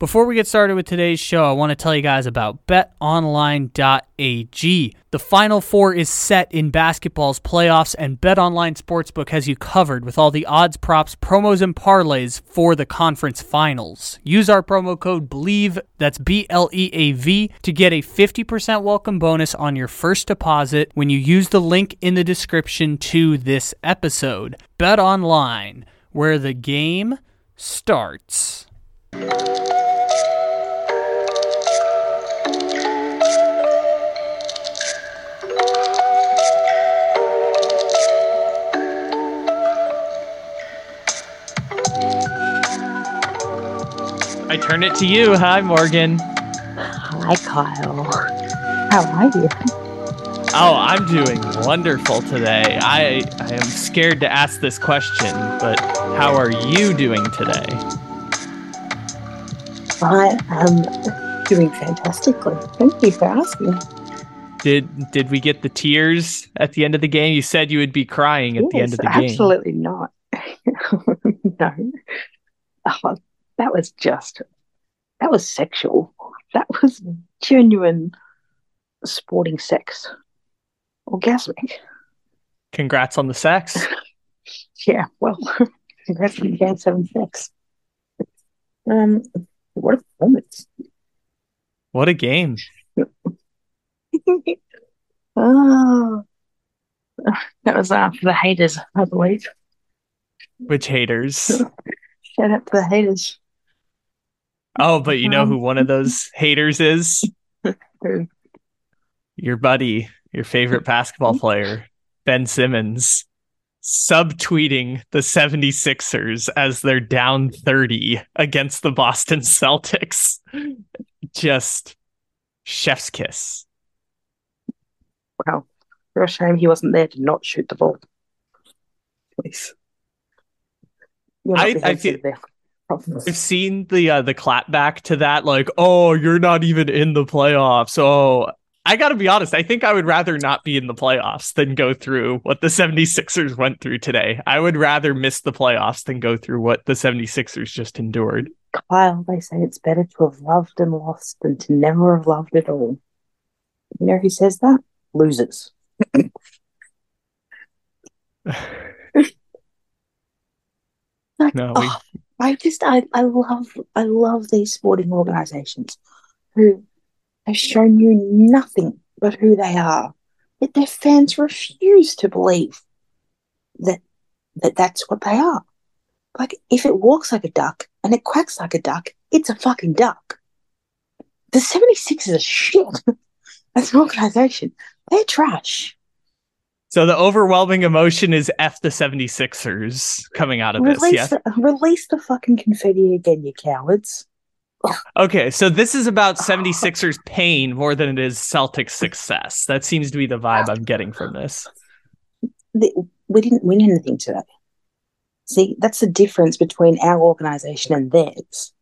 Before we get started with today's show, I want to tell you guys about betonline.ag. The Final Four is set in basketball's playoffs, and BetOnline Sportsbook has you covered with all the odds, props, promos, and parlays for the conference finals. Use our promo code BLEAV, that's B L E A V, to get a 50% welcome bonus on your first deposit when you use the link in the description to this episode. BetOnline, where the game starts. I turn it to you. Hi, Morgan. Hi, Kyle. How are you? Oh, I'm doing wonderful today. I, I am scared to ask this question, but how are you doing today? I am doing fantastically. Thank you for asking. Did did we get the tears at the end of the game? You said you would be crying at yes, the end of the game. Absolutely not. no. Oh, that was just that was sexual. That was genuine sporting sex. Orgasmic. Congrats on the sex. Yeah, well, congrats on the game seven sex. Um, what a performance! What a game. oh, that was uh, for the haters, I believe. Which haters? Shout out to the haters. Oh, but you know who one of those haters is? Your buddy, your favorite basketball player, Ben Simmons, subtweeting the 76ers as they're down 30 against the Boston Celtics. Just chef's kiss. Well, Wow. a shame he wasn't there to not shoot the ball. Please. I- I feel- problems. I've seen the uh, the clap back to that, like, oh, you're not even in the playoffs. Oh, I got to be honest. I think I would rather not be in the playoffs than go through what the 76ers went through today. I would rather miss the playoffs than go through what the 76ers just endured. Kyle, they say it's better to have loved and lost than to never have loved at all. You know who says that? Losers. No, we- oh, I just I, I love I love these sporting organizations who have shown you nothing but who they are. Yet their fans refuse to believe that that that's what they are. Like if it walks like a duck and it quacks like a duck, it's a fucking duck. The 76ers are shit. As an organization, they're trash. So the overwhelming emotion is F the 76ers coming out of this. Release, Yeah. the, release the fucking confetti again, you cowards. Okay. So this is about 76ers pain more than it is Celtics success. That seems to be the vibe I'm getting from this. We didn't win anything today. See, that's the difference between our organization and theirs.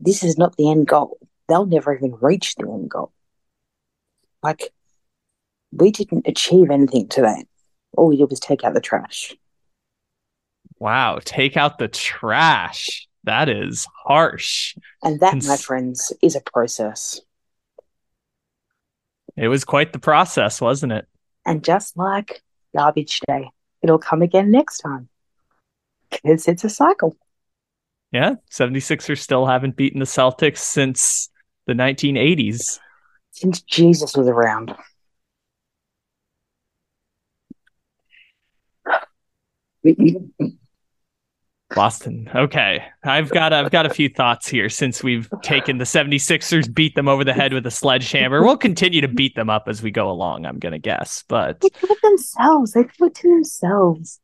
This is not the end goal. They'll never even reach the end goal. Like, we didn't achieve anything today. All we did was take out the trash. Wow. Take out the trash. That is harsh. And that, my friends, is a process. It was quite the process, wasn't it? And just like garbage day, it'll come again next time. Because it's a cycle. Yeah. 76ers still haven't beaten the Celtics since the 1980s. Since Jesus was around. Boston. Okay. I've got I've got a few thoughts here since we've taken the 76ers, beat them over the head with a sledgehammer. We'll continue to beat them up as we go along, I'm gonna guess. But They do it themselves. They do it to themselves.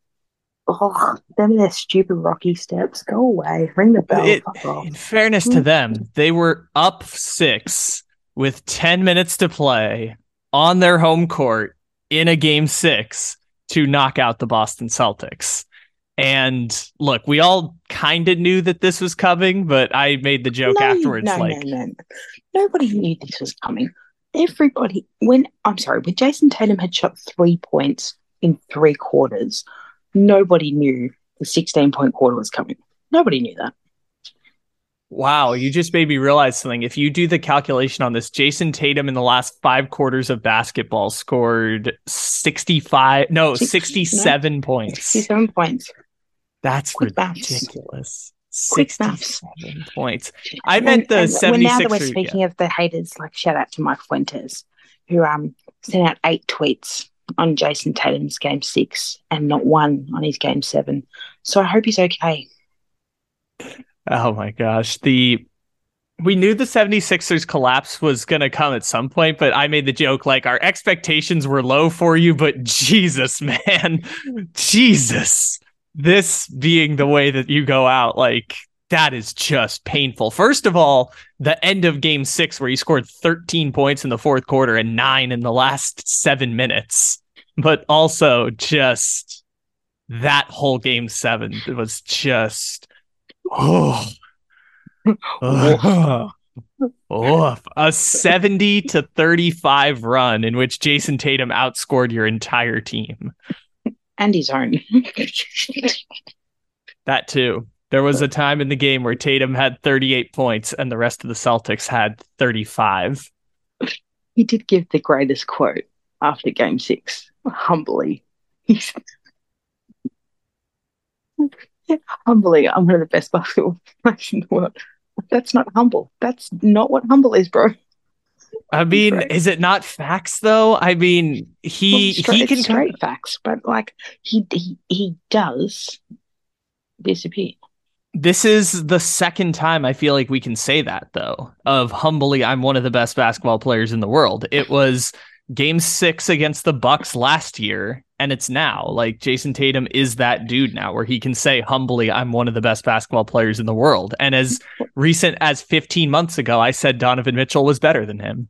Oh, them their stupid rocky steps. Go away. Ring the bell. It- in fairness to them, they were up six with 10 minutes to play on their home court in a game six to knock out the Boston Celtics. And look, we all kind of knew that this was coming, but I made the joke No, afterwards no, like, no, no. Nobody knew this was coming. Everybody, when I'm sorry, when Jayson Tatum had shot three points in three quarters. Nobody knew the 16 point quarter was coming. Nobody knew that. Wow, you just made me realize something. If you do the calculation on this, Jayson Tatum in the last five quarters of basketball scored 65, no, 67 no, points. 67 points. That's Quick ridiculous. Quick 67 maths. points. I meant the 76 Now that we're speaking yeah. of the haters, like shout out to Mike Fuentes, who um sent out eight tweets on Jayson Tatum's game six and not one on his game seven. So I hope he's okay. Oh my gosh. The we knew the 76ers collapse was going to come at some point, but I made the joke like our expectations were low for you, but Jesus, man. Jesus. This being the way that you go out, like that is just painful. First of all, the end of game six, where he scored 13 points in the fourth quarter and nine in the last seven minutes, but also just that whole game seven was just Oh. oh. A 70 to 35 run in which Jayson Tatum outscored your entire team. And his own. that too. There was a time in the game where Tatum had 38 points and the rest of the Celtics had 35. He did give the greatest quote after game six, humbly. humbly, I'm one of the best basketball players in the world. That's not humble. That's not what humble is, bro. I mean, is it not facts though? I mean, he well, straight, he can straight facts, but like he he he does disappear. This is the second time I feel like we can say that though. Of humbly, I'm one of the best basketball players in the world. It was game six against the Bucks last year, and it's now. Like Jayson Tatum is that dude now where he can say humbly, I'm one of the best basketball players in the world. And as recent as 15 months ago, I said Donovan Mitchell was better than him.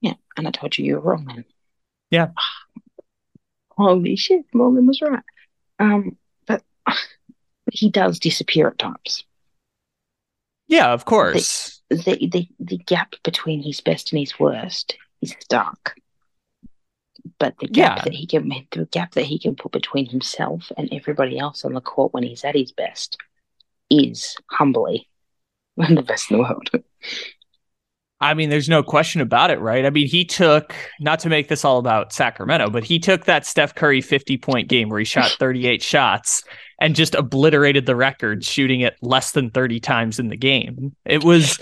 Yeah, and I told you you were wrong, man. Yeah. Holy shit, Morgan was right. Um, but he does disappear at times. Yeah, of course. The, the the the gap between his best and his worst is stark. But the gap yeah. that he can the gap that he can put between himself and everybody else on the court when he's at his best is humbly the best in the world. I mean, there's no question about it, right? I mean, he took, not to make this all about Sacramento, but he took that Steph Curry 50 point game where he shot 38 shots and just obliterated the record, shooting it less than 30 times in the game. It was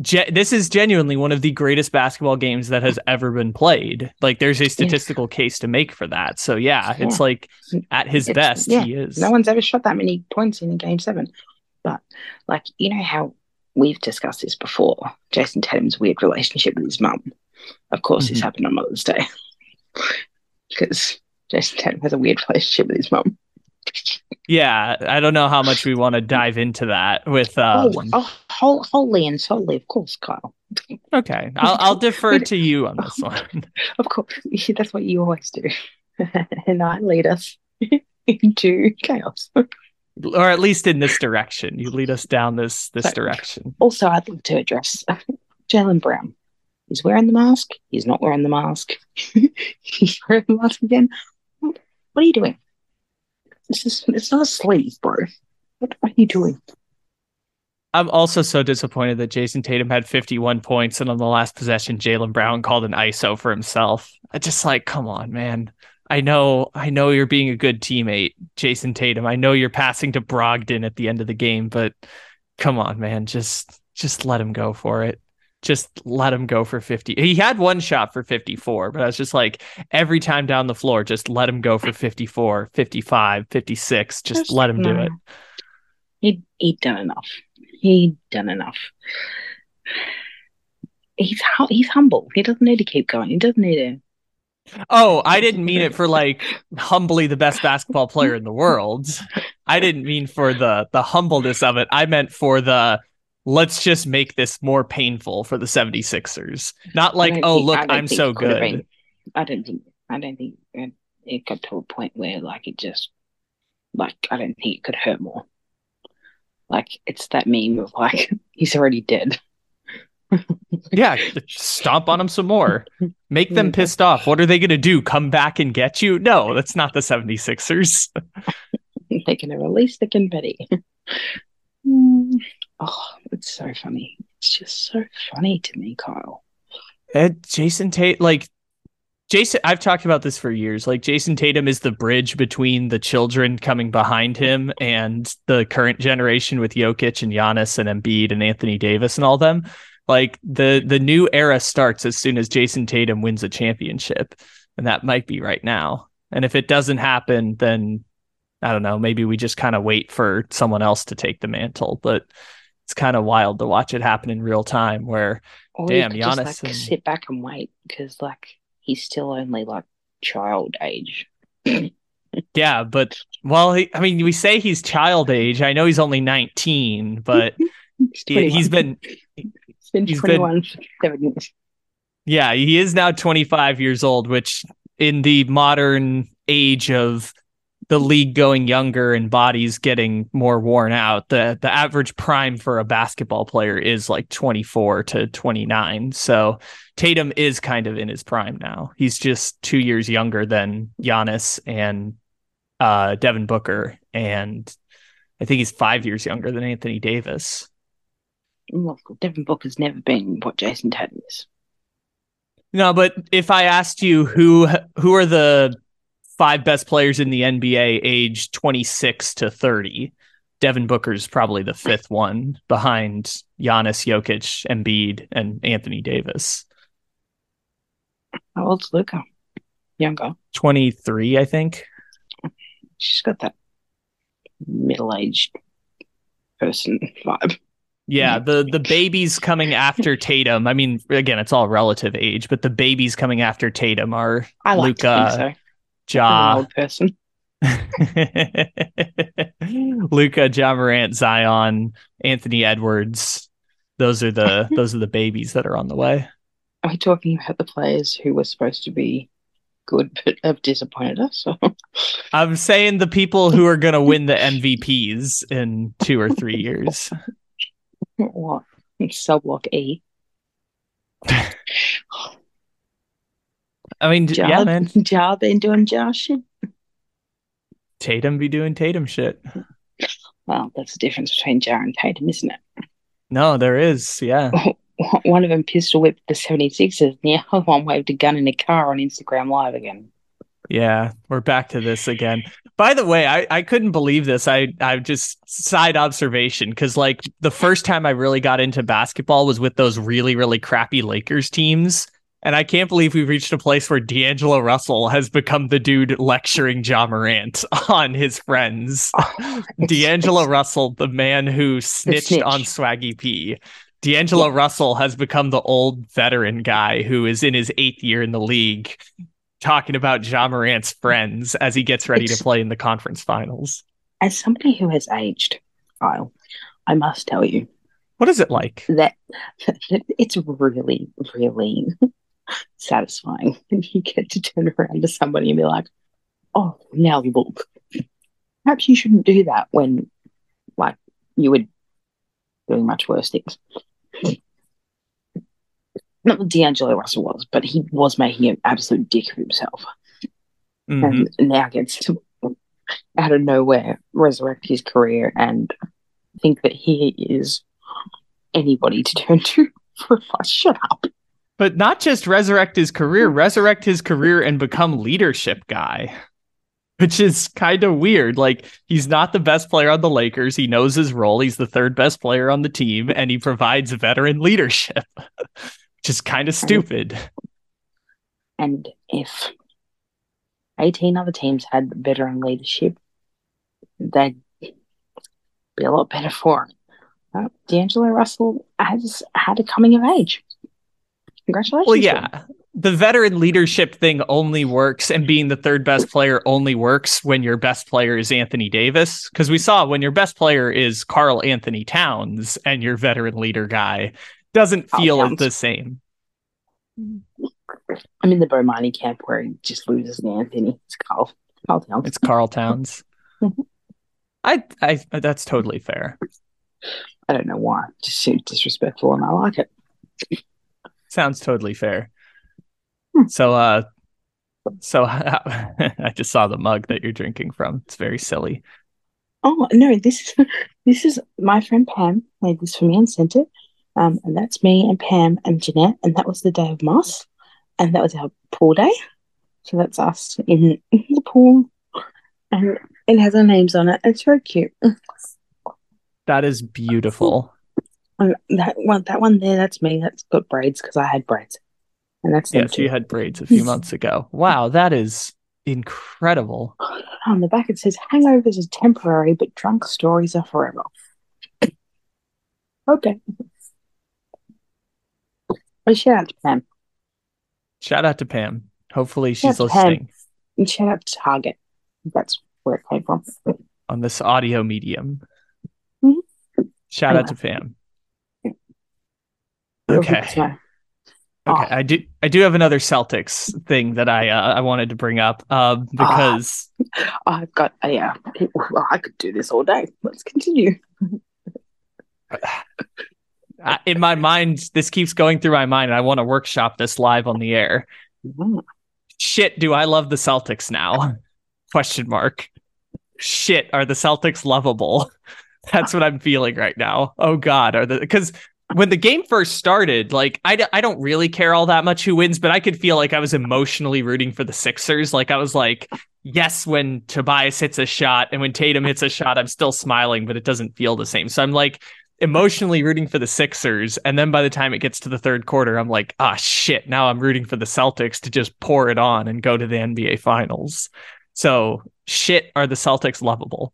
ge- this is genuinely one of the greatest basketball games that has ever been played. Like there's a statistical yeah. case to make for that. So yeah, yeah. it's like at his it's, best yeah. he is. No one's ever shot that many points in a game seven. But like you know how we've discussed this before, Jayson Tatum's weird relationship with his mum. Of course, mm-hmm. this happened on Mother's Day because Jayson Tatum has a weird relationship with his mum. Yeah, I don't know how much we want to dive into that with. Um... Oh, oh, whole, wholly and solely, of course, Kyle. Okay, I'll, I'll defer to you on this one. Of course, that's what you always do, and not lead us into chaos, or at least in this direction. You lead us down this this direction. Also, I'd like to address Jaylen Brown. He's wearing the mask. He's not wearing the mask. He's wearing the mask again. What are you doing? This is it's not a sleeve, bro. What are you doing? I'm also so disappointed that Jayson Tatum had 51 points, and on the last possession, Jaylen Brown called an ISO for himself. I just like, come on, man. I know, I know you're being a good teammate, Jayson Tatum. I know you're passing to Brogdon at the end of the game, but come on, man, just just let him go for it. Just let him go for 50. He had one shot for 54, but I was just like, every time down the floor, just let him go for 54, 55, 56. Just, just let him do it. He he'd done enough he'd done enough. He's he's humble. He doesn't need to keep going. He doesn't need to. Oh, I didn't mean it for like humbly the best basketball player in the world. I didn't mean for the the humbleness of it. I meant for the let's just make this more painful for the 76ers. Not like, oh think, look, I'm so good. Been, I don't think I don't think it, got to a point where like it just like I don't think it could hurt more. Like it's that meme of like he's already dead. yeah, stomp on them some more. Make them pissed off. What are they going to do? Come back and get you? No, that's not the 76ers. They're going to release the confetti. Hmm. Oh, it's so funny. It's just so funny to me, Kyle. Ed, Jayson Tate, like Jason, I've talked about this for years. Like Jayson Tatum is the bridge between the children coming behind him and the current generation with Jokic and Giannis and Embiid and Anthony Davis and all them. Like the the new era starts as soon as Jayson Tatum wins a championship, and that might be right now. And if it doesn't happen, then I don't know. Maybe we just kind of wait for someone else to take the mantle. But it's kind of wild to watch it happen in real time. Where Or damn, you could Giannis just like and- sit back and wait because like he's still only like child age. Yeah, but well, he, I mean, we say he's child age. I know he's only 19, but he, he's 21. been he's been he's been- 21 for seven years. yeah, he is now 25 years old, which in the modern age of the league going younger and bodies getting more worn out, the the average prime for a basketball player is like 24 to 29. So Tatum is kind of in his prime now. He's just 2 years younger than Giannis and uh Devin Booker and I think he's 5 years younger than Anthony Davis. Look, Devin Booker's never been what Jayson Tatum is. No, but if I asked you who who are the five best players in the NBA age 26 to 30, Devin Booker's probably the fifth one behind Giannis, Jokic, Embiid, and Anthony Davis. How old's Luka? Younger. 23, I think. She's got that middle-aged person vibe. Yeah, the the babies coming after Tatum. I mean, again, it's all relative age, but the babies coming after Tatum are I like think so. Ja, old person. Luka, Ja Morant, Zion, Anthony Edwards. Those are the those are the babies that are on the way. Are we talking about the players who were supposed to be good but have disappointed us? I'm saying the people who are going to win the MVPs in two or three years. what? Cell block E. I mean, Ja, yeah, man. Ja been doing Ja shit. Tatum be doing Tatum shit. Well, that's the difference between Ja and Tatum, isn't it? No, there is. Yeah. One of them pistol whipped the 76ers, and the other one waved a gun in a car on Instagram Live again. Yeah, we're back to this again. By the way, I, I couldn't believe this. I I just side observation because like the first time I really got into basketball was with those really really crappy Lakers teams, and I can't believe we've reached a place where D'Angelo Russell has become the dude lecturing Ja Morant on his friends. Oh, D'Angelo Russell, the man who snitched snitch. on Swaggy P. D'Angelo Russell has become the old veteran guy who is in his eighth year in the league, talking about Ja Morant's friends as he gets ready to play in the conference finals. As somebody who has aged, Kyle, I must tell you What is it like? that it's really, really satisfying when you get to turn around to somebody and be like, oh, now look. Perhaps you shouldn't do that when, like, you were doing much worse things. Not that D'Angelo Russell was, but he was making an absolute dick of himself. Mhm. and now gets to out of nowhere resurrect his career and think that he is anybody to turn to for a shut up. But not just resurrect his career, resurrect his career and become leadership guy. Which is kind of weird. Like he's not the best player on the Lakers. He knows his role. He's the third best player on the team and he provides veteran leadership. Which is kind of stupid. And if 18 other teams had veteran leadership, they'd be a lot better for. Uh, D'Angelo Russell has had a coming of age. Congratulations. Well, yeah. The veteran leadership thing only works, and being the third best player only works when your best player is Anthony Davis. Because we saw when your best player is Karl-Anthony Towns and your veteran leader guy doesn't feel Towns. the same. I'm in the Bo Marley camp where he just loses Anthony. It's Karl. Karl Towns. It's Karl Towns. I, I, that's totally fair. I don't know why. Just seems disrespectful and I like it. Sounds totally fair. Hmm. So, uh, so I just saw the mug that you're drinking from. It's very silly. Oh no, this is this is my friend Pam made this for me and sent it. Um, and that's me and Pam and Jeanette, and that was the day of Moss, and that was our pool day. So that's us in, in the pool, and it has our names on it. It's very cute. That is beautiful. And that one, that one there, that's me. That's got braids because I had braids, and that's Yes, too. you had braids a few months ago. Wow, that is incredible. On the back, it says hangovers are temporary, but drunk stories are forever. Okay. Shout out to Pam. Shout out to Pam. Hopefully she's Pam. listening And shout out to Target. That's where it came from. on this audio medium. Mhm. Shout out to Pam. Okay. free to know. Okay, Oh. I do. I do have another Celtics thing that I uh, I wanted to bring up um, because I've got, uh, yeah, I could do this all day. Let's continue. In my mind, this keeps going through my mind, and I want to workshop this live on the air. Mm. Shit, do I love the Celtics now? Question mark. Shit, are the Celtics lovable? That's what I'm feeling right now. Oh God, are the because when the game first started, like I, d- I don't really care all that much who wins, but I could feel like I was emotionally rooting for the Sixers. Like I was like, yes, when Tobias hits a shot and when Tatum hits a shot, I'm still smiling, but it doesn't feel the same. So I'm like emotionally rooting for the Sixers. And then by the time it gets to the third quarter, I'm like, ah, shit, now I'm rooting for the Celtics to just pour it on and go to the NBA finals. So shit, are the Celtics lovable?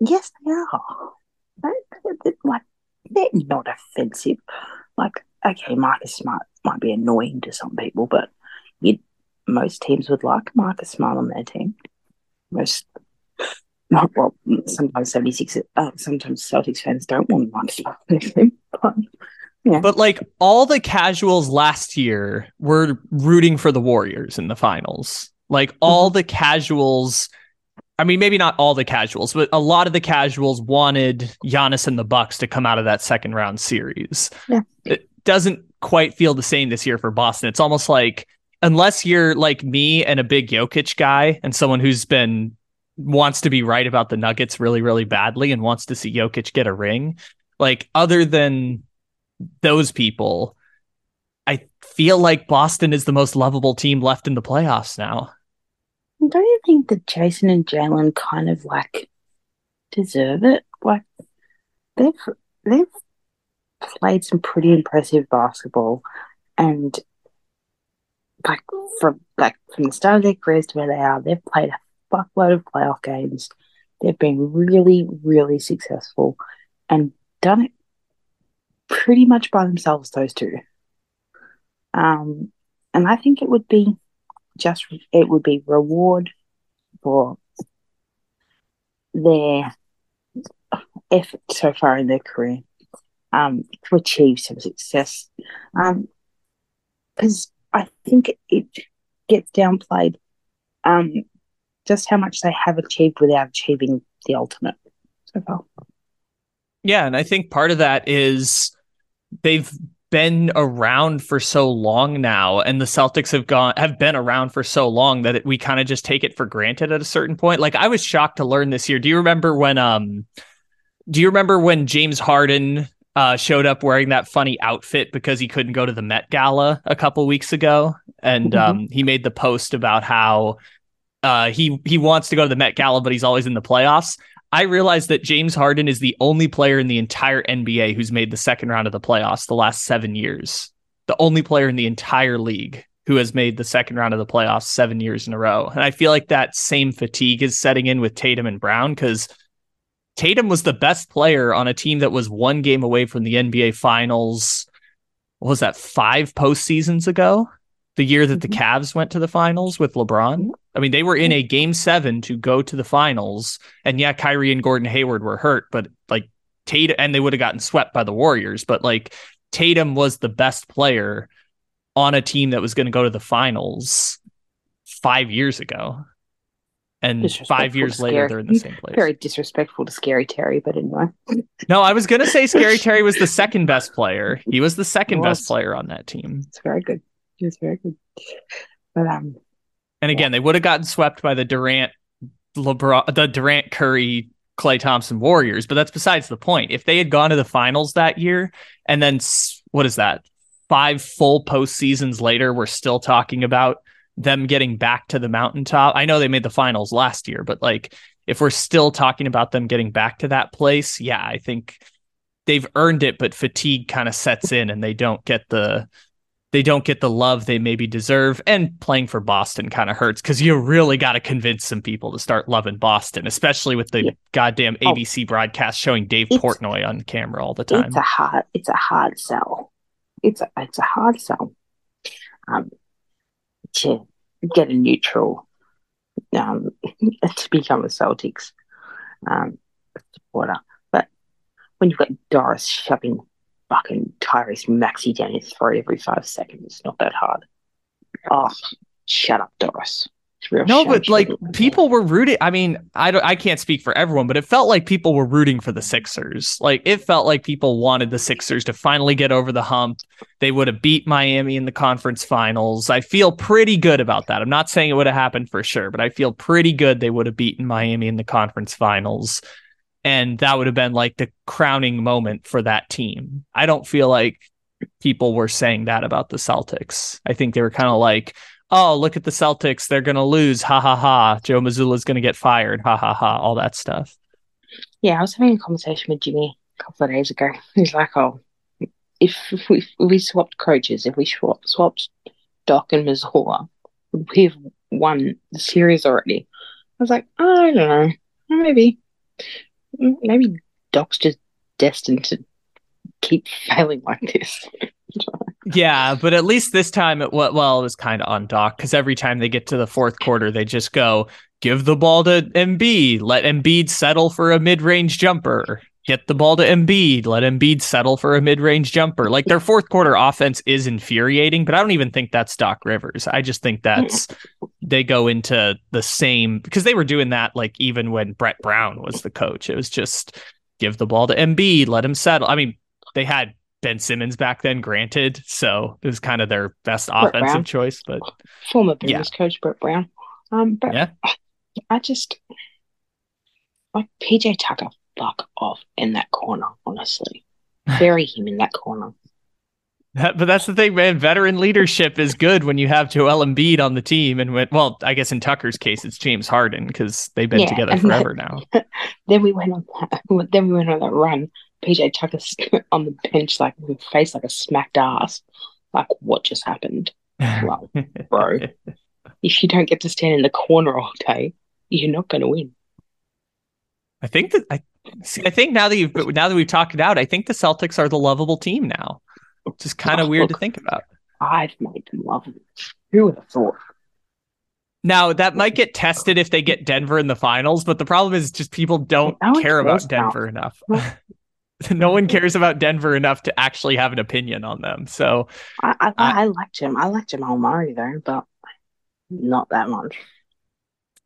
Yes, they are. Like, they're not offensive. Like, okay, Marcus Smart might be annoying to some people, but you, most teams would like Marcus Smart on their team. Most, not well, sometimes 76, uh, sometimes Celtics fans don't want Marcus Smart on their team. But But like all the casuals last year were rooting for the Warriors in the finals. Like all the casuals, I mean, maybe not all the casuals, but a lot of the casuals wanted Giannis and the Bucks to come out of that second round series. Yeah. It doesn't quite feel the same this year for Boston. It's almost like unless you're like me and a big Jokic guy and someone who's been wants to be right about the Nuggets really, really badly and wants to see Jokic get a ring. Like other than those people, I feel like Boston is the most lovable team left in the playoffs now. Don't you think that Jayson and Jaylen kind of like deserve it? Like, they've, they've played some pretty impressive basketball and like from like from the start of their careers to where they are, they've played a fuckload of playoff games. They've been really, really successful and done it pretty much by themselves, those two. Um, and I think it would be just it would be reward for their effort so far in their career um, to achieve some success. Um, because I think it gets downplayed um, just how much they have achieved without achieving the ultimate so far. Yeah, and I think part of that is they've been around for so long now and the Celtics have gone have been around for so long that it, we kind of just take it for granted at a certain point. Like I was shocked to learn this year. Do you remember when um do you remember when James Harden uh showed up wearing that funny outfit because he couldn't go to the Met Gala a couple weeks ago and Mhm. um he made the post about how uh he he wants to go to the Met Gala but he's always in the playoffs. I realized that James Harden is the only player in the entire NBA who's made the second round of the playoffs the last seven years. The only player in the entire league who has made the second round of the playoffs seven years in a row. And I feel like that same fatigue is setting in with Tatum and Brown because Tatum was the best player on a team that was one game away from the NBA finals. What was that, five postseasons ago? The year that the Mhm. Cavs went to the finals with LeBron. I mean, they were in a game seven to go to the finals. And yeah, Kyrie and Gordon Hayward were hurt, but like Tatum, and they would have gotten swept by the Warriors. But like Tatum was the best player on a team that was going to go to the finals five years ago. And five years later, they're in the same place. Very disrespectful to Scary Terry, but anyway. No, I was gonna say Scary Terry was the second best player. He was the second best player on that team. It's very good. It's very good. But um, And again, they would have gotten swept by the Durant, LeBron, the Durant, Curry, Klay Thompson Warriors. But that's besides the point. If they had gone to the finals that year, and then what is that? Five full postseasons later, we're still talking about them getting back to the mountaintop. I know they made the finals last year, but like if we're still talking about them getting back to that place, yeah, I think they've earned it, but fatigue kind of sets in and they don't get the they don't get the love they maybe deserve. And playing for Boston kind of hurts because you really got to convince some people to start loving Boston, especially with the Yeah. goddamn Oh. ABC broadcast showing Dave Portnoy on camera all the time. it's a hard it's a hard sell. It's a it's a hard sell. Um, to get a neutral, um, to become a Celtics um supporter, but when you've got Doris shoving fucking Tyrese Maxey down his throat every five seconds, it's not that hard. Oh, shut up, Doris. It's a real No, but like people were rooting. I mean, I don't. I can't speak for everyone, but it felt like people were rooting for the Sixers. Like it felt like people wanted the Sixers to finally get over the hump. They would have beat Miami in the conference finals. I feel pretty good about that. I'm not saying it would have happened for sure, but I feel pretty good they would have beaten Miami in the conference finals, and that would have been like the crowning moment for that team. I don't feel like people were saying that about the Celtics. I think they were kind of like oh, look at the Celtics. They're going to lose. Ha ha ha. Joe Mazzulla's going to get fired. Ha ha ha. All that stuff. Yeah, I was having a conversation with Jimmy a couple of days ago. He's like, "Oh, if we if we swapped coaches, if we swapped swapped Doc and Mazzulla, would we have won the series already?" I was like, "I don't know, maybe, maybe Doc's just destined to keep failing like this." Yeah, but at least this time it well, it was kind of on Doc because every time they get to the fourth quarter, they just go give the ball to Embiid, let Embiid settle for a mid-range jumper. Get the ball to Embiid, let Embiid settle for a mid-range jumper. Like their fourth quarter offense is infuriating, but I don't even think that's Doc Rivers. I just think that's they go into the same because they were doing that like even when Brett Brown was the coach. It was just give the ball to Embiid, let him settle. I mean, they had Ben Simmons back then, granted, so it was kind of their best Brett offensive Brown. choice. But Former Yeah. Coach Brett Brown. Um, but Yeah. I just like PJ Tucker. Fuck off in that corner, honestly. Bury him in that corner. that, but that's the thing, man. Veteran leadership is good when you have Joel Embiid on the team, and when well, I guess in Tucker's case, it's James Harden because they've been Yeah, together forever now. Then we went on that. Then we went on that run. PJ Tucker's on the bench, like with face like a smacked ass. Like what just happened, bro? if you don't get to stand in the corner all day, you're not going to win. I think that I see. I think now that you've now that we've talked it out, I think the Celtics are the lovable team now. Which is kind of weird to think about. I've made them lovely. Who would have thought? Now that might get tested if they get Denver in the finals, but the problem is just people don't No care about Denver about- enough. No. one cares about Denver enough to actually have an opinion on them. So I I, I- I liked him. I liked Jamal Murray though, but not that much.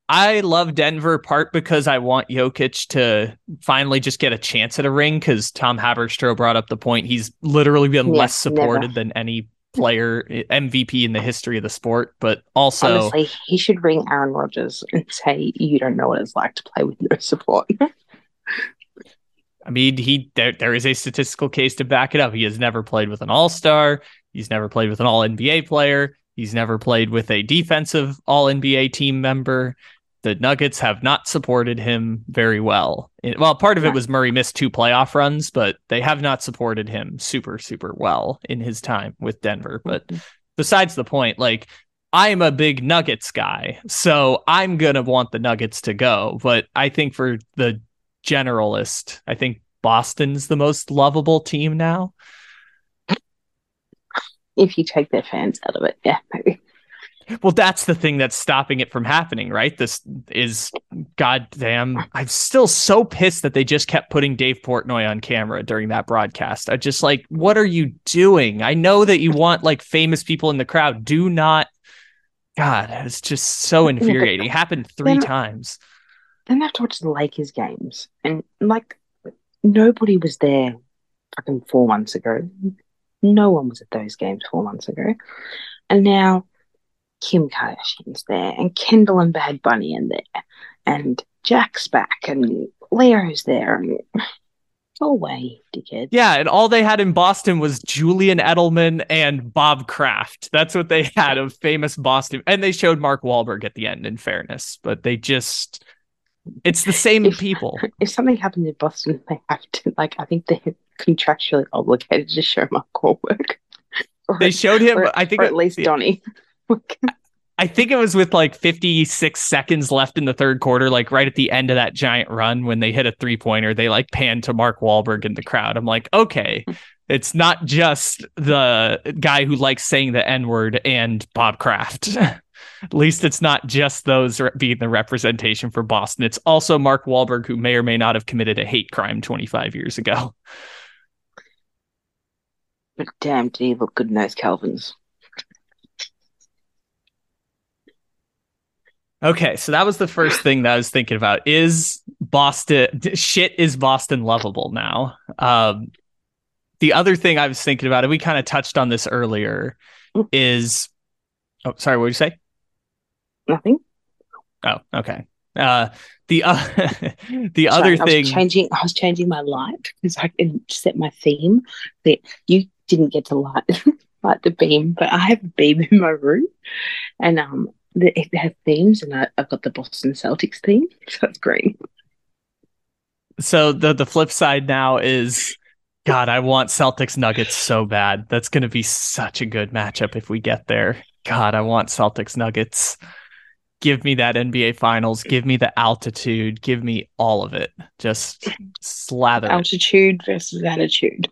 I love Denver part because I want Jokic to finally just get a chance at a ring because Tom Haberstroh brought up the point he's literally been less supported never. than any player eh, MVP in the history of the sport. But also, Honestly, he should ring Aaron Rodgers and say, "You don't know what it's like to play with no support." I mean, he there, there is a statistical case to back it up. He has never played with an All Star. He's never played with an All NBA player. He's never played with a defensive All NBA team member. The Nuggets have not supported him very well. Well, part of it was Murray missed two playoff runs, but they have not supported him super, super well in his time with Denver. But mm-hmm. besides the point, like I'm a big Nuggets guy, so I'm gonna want the Nuggets to go. But I think for the generalist, I think Boston's the most lovable team now. If you take their fans out of it, yeah, maybe. Well, that's the thing that's stopping it from happening, right? This is goddamn. I'm still so pissed that they just kept putting Dave Portnoy on camera during that broadcast. I just like, what are you doing? I know that you want like famous people in the crowd. Do not God, it's just so infuriating. Happened three Then- times. Then I have to watch the Lakers games, and like nobody was there fucking four months ago. No one was at those games four months ago, and now Kim Kardashian's there, and Kendall and Bad Bunny in there, and Jack's back, and Leo's there, and go away, dickhead. Yeah, and all they had in Boston was Julian Edelman and Bob Kraft. That's what they had of famous Boston. And they showed Mark Wahlberg at the end, in fairness, but they just. It's the same If- people. If something happens in Boston, they have to like. I think they're contractually obligated to show Mark Wahlberg. Or, They showed him, or, I think, or at least yeah. Donnie. I think it was with like 56 seconds left in the third quarter, like right at the end of that giant run when they hit a three pointer, they like panned to Mark Wahlberg in the crowd. I'm like, okay, it's not just the guy who likes saying the N word and Bob Kraft. At least it's not just those being the representation for Boston. It's also Mark Wahlberg, who may or may not have committed a hate crime 25 years ago. Damn, did he look good in those Calvins? Okay, so that was the first thing that I was thinking about. Is Boston shit is Boston lovable now? Um the other thing I was thinking about, and we kind of touched on this earlier, is oh sorry, what did you say? Nothing. Oh, okay. Uh the uh, the other Sorry, I thing was changing. I was changing my light because I can set my theme. That you didn't get to light light the beam, but I have a beam in my room, and um, the, it has themes, and I, I've got the Boston Celtics theme, so it's green. so the the flip side now is God, I want Celtics Nuggets so bad. That's going to be such a good matchup if we get there. God, I want Celtics Nuggets. Give me that NBA Finals. Give me the altitude. Give me all of it. Just slather it. Altitude versus attitude.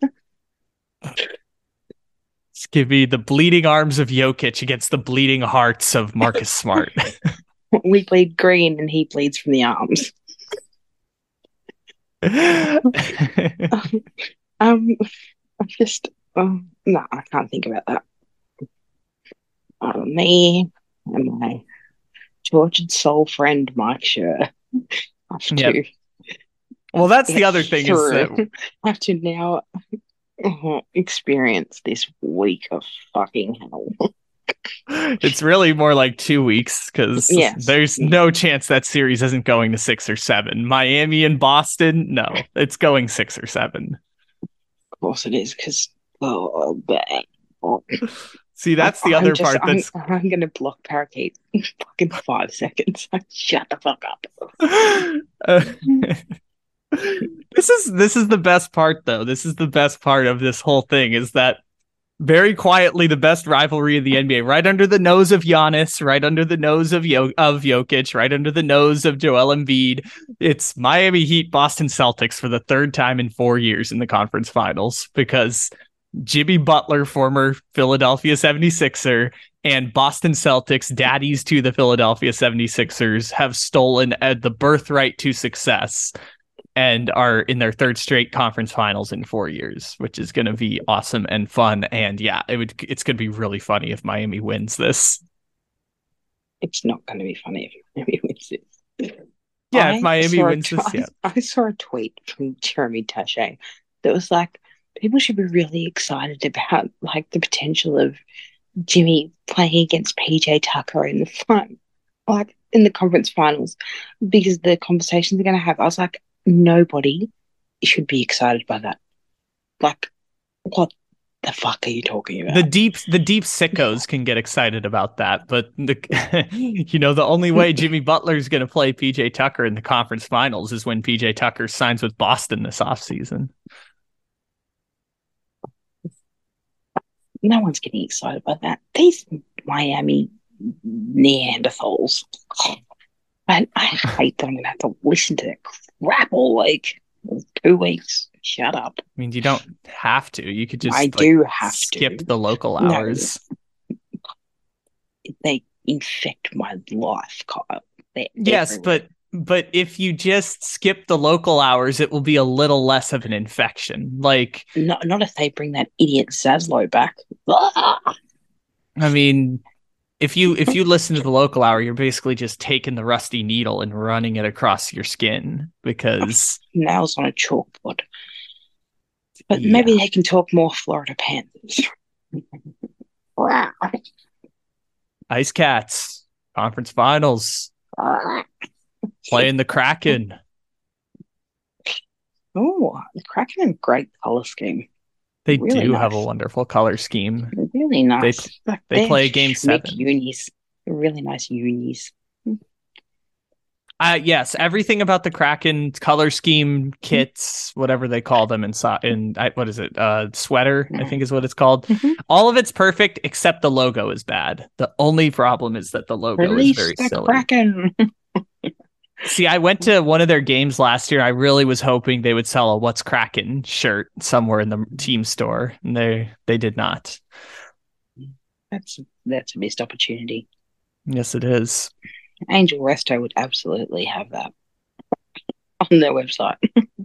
Give me the bleeding arms of Jokic against the bleeding hearts of Marcus Smart. we bleed green, and he bleeds from the arms. Um, I'm just, um, no, I can't think about that. Uh, me and my tortured soul friend Mike Scher have to, Yep. well, that's the other thing is that through- have to now experience this week of fucking hell. it's really more like two weeks because Yes. there's no chance that series isn't going to six or seven. Miami and Boston, no, it's going six or seven. Of course it is, because oh, bad. Oh, See, that's the I'm other just- part that's I'm, I'm gonna block Parakeet in fucking five seconds. Shut the fuck up. Uh, this is this is the best part though. This is the best part of this whole thing is that very quietly the best rivalry of the NBA, right under the nose of Giannis, right under the nose of Yo- of Jokic, right under the nose of Joel Embiid. It's Miami Heat, Boston Celtics for the third time in four years in the conference finals because Jimmy Butler, former Philadelphia 76er, and Boston Celtics, daddies to the Philadelphia 76ers, have stolen uh, the birthright to success and are in their third straight conference finals in four years, which is going to be awesome and fun. And yeah, it would it's going to be really funny if Miami wins this. It's not going to be funny if Miami wins this. Yeah, I if Miami wins this, yeah. I saw a tweet from Jeremy Taché that was like, people should be really excited about like the potential of Jimmy playing against PJ Tucker in the front, like in the conference finals, because the conversations they're going to have. I was like, nobody should be excited by that. Like, what the fuck are you talking about? The deep the deep sickos can get excited about that, but the you know the only way Jimmy Butler is going to play PJ Tucker in the conference finals is when PJ Tucker signs with Boston this offseason. no one's getting excited about that. These Miami Neanderthals. I, I hate that I'm going to have to listen to that all week. Two weeks. Shut up. I mean, you don't have to. You could just I like, do have skip to. the local No. hours. They infect my life, Kyle. They're Yes, everywhere. but but if you just skip the local hours, it will be a little less of an infection. Like, not, not if they bring that idiot Zaslow back. Ah! I mean, if you if you listen to the local hour, you're basically just taking the rusty needle and running it across your skin because Nails on a chalkboard. But Yeah. maybe they can talk more Florida Panthers. wow. Ice Cats conference finals playing the Kraken. Oh, the Kraken a great color scheme. They Really do have a wonderful color scheme. Really nice. Like, they they're play a game seven. Unis. Really nice unis. Uh, yes, everything about the Kraken color scheme kits, whatever they call them inside in what is it? Uh, sweater, I think is what it's called. Mhm. All of it's perfect except the logo is bad. The only problem is that the logo Release is very the silly. Kraken. See, I went to one of their games last year. I really was hoping they would sell a "What's Kraken" shirt somewhere in the team store, and they they did not. That's that's a missed opportunity. Yes, it is. Angel Resto would absolutely have that on their website.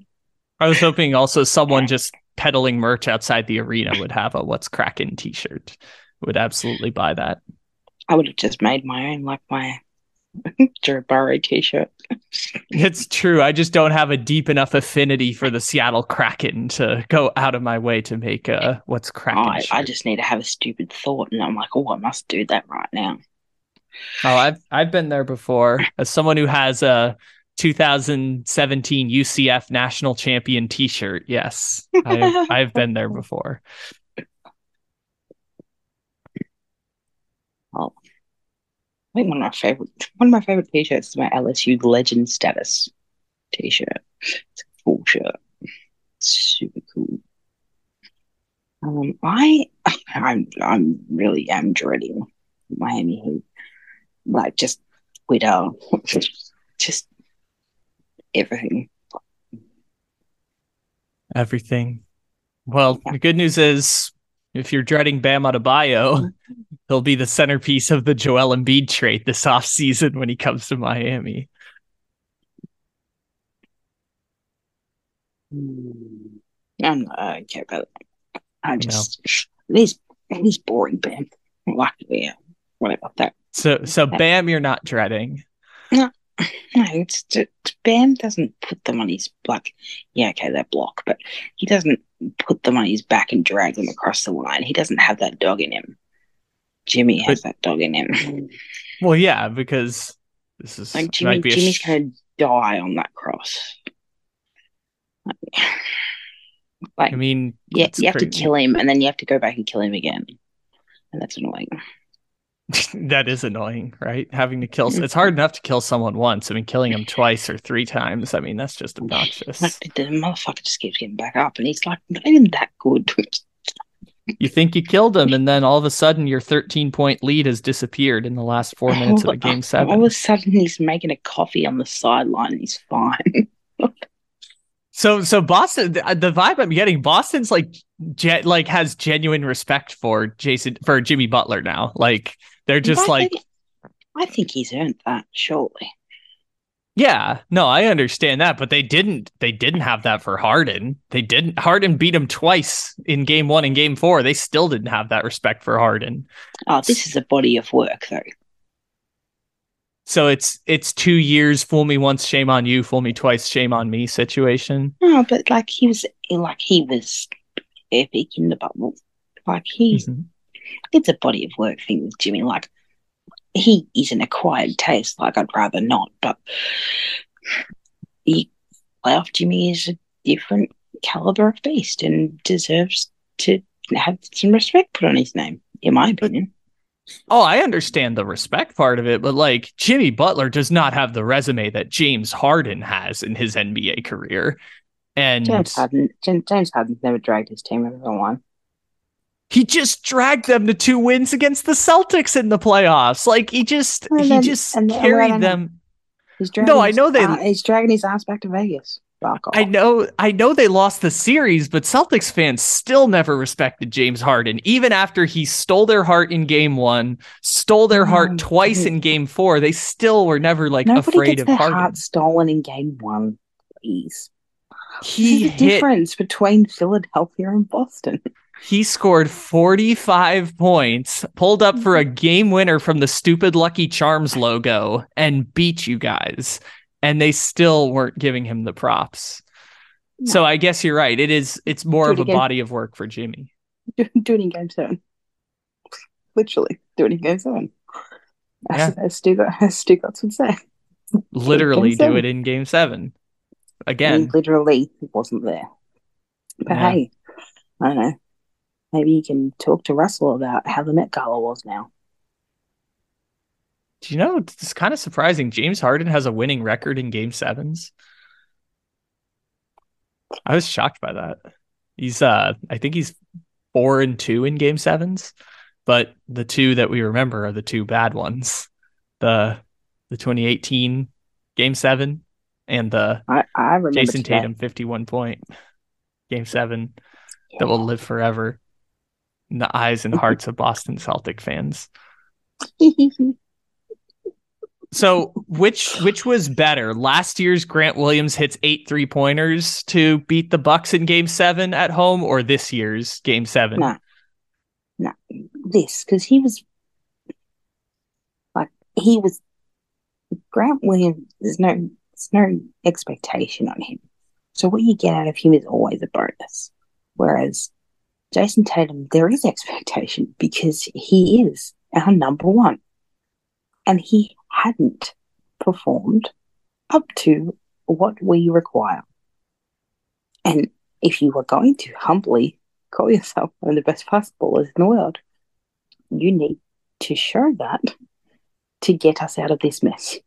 I was hoping also someone just peddling merch outside the arena would have a "What's Kraken" T-shirt. Would absolutely buy that. I would have just made my own, like my Joe Burrow t-shirt. It's true. I just don't have a deep enough affinity for the Seattle Kraken to go out of my way to make a "What's Kraken." Oh, I, I just need to have a stupid thought, and I'm like, oh, I must do that right now. Oh, I've I've been there before. As someone who has a 2017 UCF national champion T-shirt, yes, I've, I've been there before. Oh, I think one of my favorite one of my favorite t-shirts is my LSU legend status t-shirt. It's a cool shirt. Super cool. Um, I I'm I'm really am dreading Miami Heat. Like just Twitter, just everything. Everything. Well, the good news is, if you're dreading Bam Adebayo, he'll be the centerpiece of the Joel Embiid trade this offseason when he comes to Miami. Mm. I'm not, I don't care about it. I just these these boring band. Like yeah, whatever that. So, so Bam, you're not dreading. No, it's just, Bam doesn't put them on his like. Yeah, okay, that block, but he doesn't put them on his back and drag them across the line. He doesn't have that dog in him. Jimmy has that dog in him. Well, yeah, because this is Like Jimmy, Jimmy's sh- gonna die on that cross. Like, I mean, yeah, it's you have to kill him, and then you have to go back and kill him again, and that's annoying. that is annoying, right? Having to kill mm. it's hard enough to kill someone once. I mean, killing him twice or three times. I mean, that's just obnoxious. The motherfucker just keeps getting back up, and he's like not even that good. You think you killed him, and then all of a sudden, your 13 point lead has disappeared in the last four minutes of a game All of a sudden, he's making a coffee on the sideline, and he's fine. So, so Boston, the, the vibe I'm getting, Boston's like, ge- like has genuine respect for Jason for Jimmy Butler now. Like they're just I like, think, I think he's earned that, surely. yeah, no, I understand that, but they didn't. They didn't have that for Harden. They didn't. Harden beat him twice in game one and game four. They still didn't have that respect for Harden. Oh, this is a body of work, though. So it's it's two years. Fool me once, shame on you. Fool me twice, shame on me. Situation. No, but like he was, like he was epic in the bubble. Like he's, Mhm. It's a body of work thing with Jimmy. Like he is an acquired taste. Like I'd rather not, but he playoff Jimmy is a different caliber of beast and deserves to have some respect put on his name, in my opinion. Oh, I understand the respect part of it, but like Jimmy Butler does not have the resume that James Harden has in his NBA career. And James Harden, James, Harden's never dragged his team over the line. He just dragged them to two wins against the Celtics in the playoffs. Like he just And he then- just carried then- them. He's dragging No, I know they- uh, he's dragging his ass back to Vegas. I know I know they lost the series, but Celtics fans still never respected James Harden. Even after he stole their heart in game one, stole their heart No, twice in game four, they still were never like Nobody afraid of Harden. heart stolen in game one. Please. He There's hit difference between Philadelphia and Boston. he scored 45 points, pulled up for a mm-hmm. game winner from the stupid Lucky Charms logo, and beat you guys. And they still weren't giving him the props. No. So I guess you're right. It is it's more of a again. body of work for Jimmy. Do, do it in game seven. Literally, do it in game seven. Yeah. As, as Stu, as Stugotz would say. Literally do it in game seven. He Again. literally it wasn't there. But Yeah. hey, I don't know. Maybe you can talk to Russell about how the Met Gala was now. Do you know it's kind of surprising? James Harden has a winning record in game sevens. I was shocked by that. He's uh I think he's four and two in game sevens, but the two that we remember are the two bad ones. The the 2018 game seven and the I, I remember Jayson. Tatum 51 point game seven that will live forever in the eyes and hearts of Boston Celtic fans. So which which was better? Last year's Grant Williams hits eight three pointers to beat the Bucks in game seven at home, or this year's game seven? No. no, this because he was like he was Grant Williams. There's no there's no expectation on him, so what you get out of him is always a bonus. Whereas Jayson Tatum, there is expectation because he is our number one, and he hadn't performed up to what we require. And if you were going to humbly call yourself one of the best basketballers in the world, you need to show that to get us out of this mess.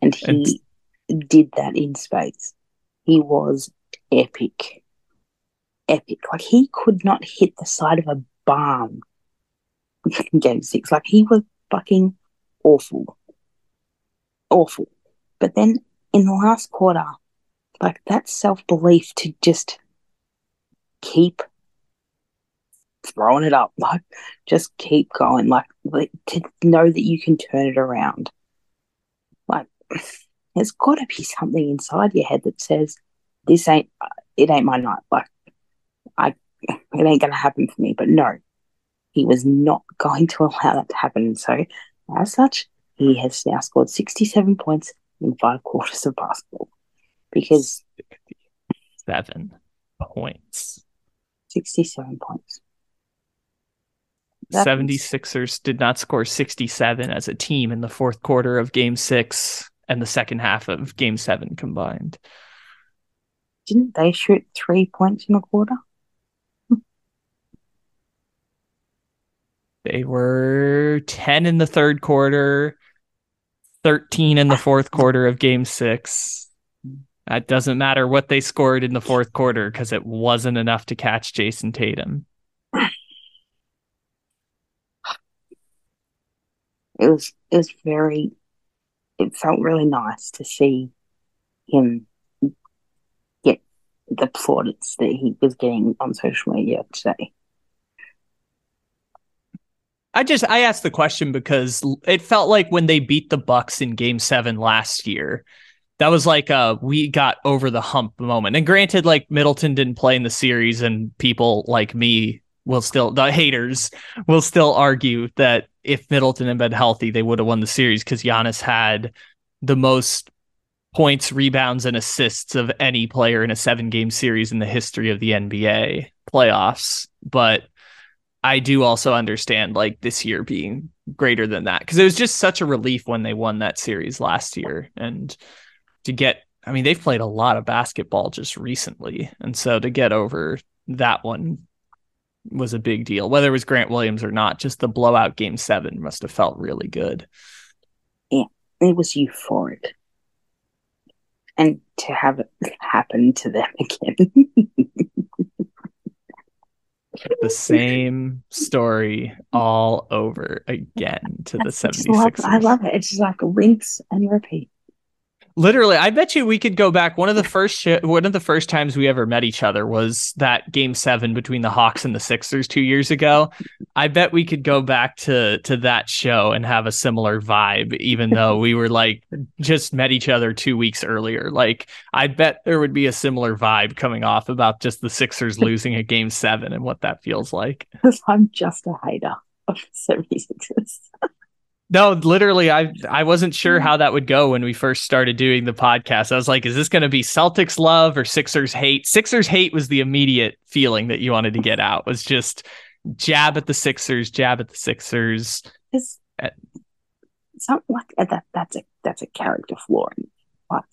And he did that in space. He was epic. Epic. Like he could not hit the side of a barn in game six. Like he was fucking awful. Awful. But then in the last quarter, like that self belief to just keep throwing it up, like just keep going, like, to know that you can turn it around. Like, there's got to be something inside your head that says, "This ain't, uh, it ain't my night." Like, I, it ain't gonna happen for me. But no, he was not going to allow that to happen. So, as such, he has now scored 67 points in five quarters of basketball because Seven points. 67 points. That 76ers did not score 67 as a team in the fourth quarter of game six and the second half of game seven combined. Didn't they shoot three points in a quarter? They were 10 in the third quarter, 13 in the ah. fourth quarter of game six. That doesn't matter what they scored in the fourth quarter because it wasn't enough to catch Jayson Tatum. It was it was very it felt really nice to see him get the plaudits that he was getting on social media today. I just I asked the question because it felt like when they beat the Bucks in game 7 last year, that was like a we got over the hump moment. And granted like Middleton didn't play in the series and people like me will still the haters will still argue that if Middleton had been healthy, they would have won the series because Giannis had the most points, rebounds, and assists of any player in a seven game series in the history of the NBA playoffs. But I do also understand like this year being greater than that because it was just such a relief when they won that series last year. And to get, I mean, they've played a lot of basketball just recently. And so to get over that one was a big deal. Whether it was Grant Williams or not, just the blowout game seven must have felt really good. Yeah, It was euphoric. And to have it happen to them again. The same story all over again to the I 76ers. I love it. It's just like rinse and repeat. Literally, I bet you we could go back. One of the first sh- one of the first times we ever met each other was that game seven between the Hawks and the Sixers two years ago. I bet we could go back to to that show and have a similar vibe, even though we were like just met each other two weeks earlier. Like I bet there would be a similar vibe coming off about just the Sixers losing a game seven and what that feels like. Because I'm just a hater of 76ers. No, literally, I I wasn't sure hmm. how that would go when we first started doing the podcast. I was like, is this going to be Celtics love or Sixers hate? Sixers hate was the immediate feeling that you wanted to get out. Was just jab at the Sixers, jab at the Sixers. It's uh, something like uh, that. That's a that's a character flaw. But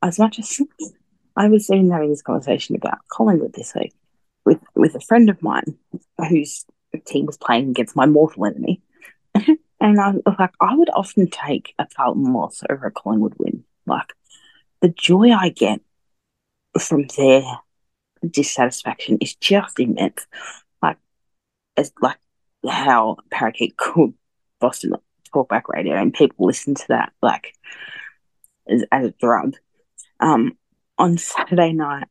as much as I was even having this conversation about Collingwood this week with with a friend of mine whose team was playing against my mortal enemy. And I was like I would often take a Carlton loss over a Collingwood win. Like the joy I get from their dissatisfaction is just immense. Like it's like how Parakeet called Boston talkback radio and people listen to that like as, as a drug. Um on Saturday night,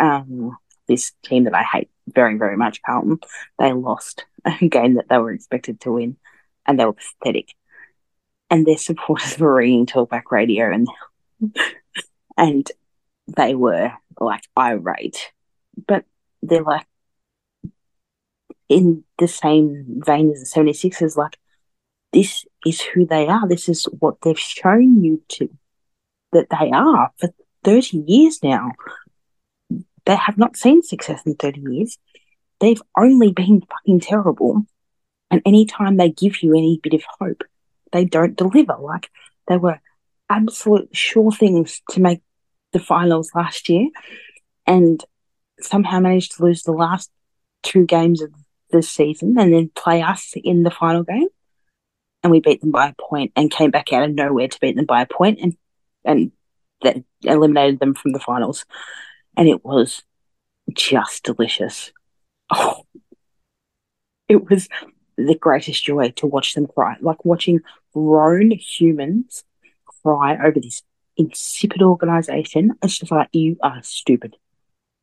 um this team that I hate very, very much, Carlton, they lost a game that they were expected to win and they were pathetic. And their supporters were ringing talkback radio and and they were like irate. But they're like in the same vein as the 76ers, like this is who they are. This is what they've shown you to that they are for 30 years now. They have not seen success in 30 years. They've only been fucking terrible. And anytime they give you any bit of hope, they don't deliver. Like they were absolute sure things to make the finals last year and somehow managed to lose the last two games of the season and then play us in the final game. And we beat them by a point and came back out of nowhere to beat them by a point and and that eliminated them from the finals. And it was just delicious. Oh, it was the greatest joy to watch them cry. Like watching grown humans cry over this insipid organization. It's just like, you are stupid.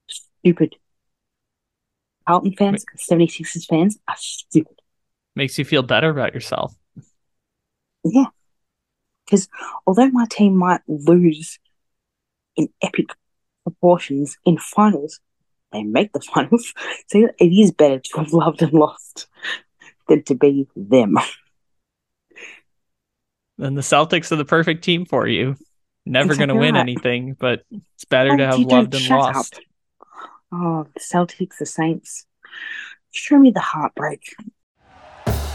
Stupid. Carlton fans, 76ers fans are stupid. Makes you feel better about yourself. Yeah. Because although my team might lose in epic proportions in finals, they make the finals. So it is better to have loved and lost than to be them. Then the Celtics are the perfect team for you. Never going to win anything, but it's better oh, to have loved and lost. Up. Oh, the Celtics, the Saints. Show me the heartbreak.